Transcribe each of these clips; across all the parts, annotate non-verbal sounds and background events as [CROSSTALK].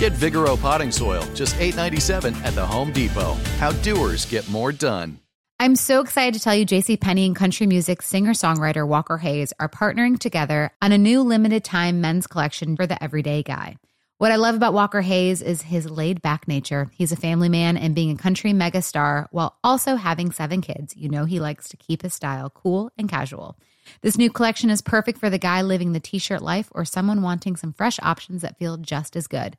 Get Vigoro potting soil, just $8.97 at the Home Depot. How doers get more done. I'm so excited to tell you JC Penney and country music singer-songwriter Walker Hayes are partnering together on a new limited time men's collection for the everyday guy. What I love about Walker Hayes is his laid back nature. He's a family man and being a country megastar while also having seven kids. You know he likes to keep his style cool and casual. This new collection is perfect for the guy living the t-shirt life or someone wanting some fresh options that feel just as good.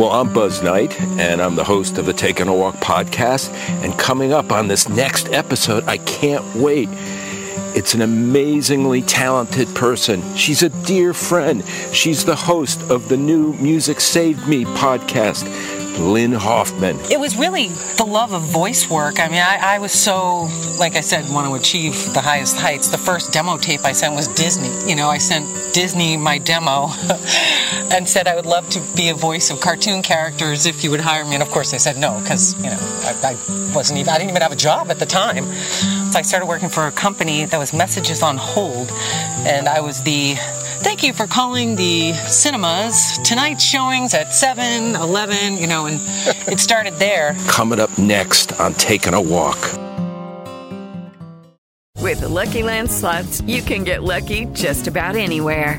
Well, I'm Buzz Knight, and I'm the host of the Taking a Walk podcast. And coming up on this next episode, I can't wait. It's an amazingly talented person. She's a dear friend. She's the host of the new Music Saved Me podcast. Lynn Hoffman. It was really the love of voice work. I mean, I, I, was so, like I said, want to achieve the highest heights. The first demo tape I sent was Disney. You know, I sent Disney my demo [LAUGHS] and said I would love to be a voice of cartoon characters if you would hire me. And of course, they said no because you know I, I wasn't even I didn't even have a job at the time. So I started working for a company that was Messages on Hold, and I was the Thank you for calling the cinemas. Tonight's showings at 7, 11, you know, and it started there. [LAUGHS] Coming up next on Taking a Walk. With the Lucky Land slots, you can get lucky just about anywhere.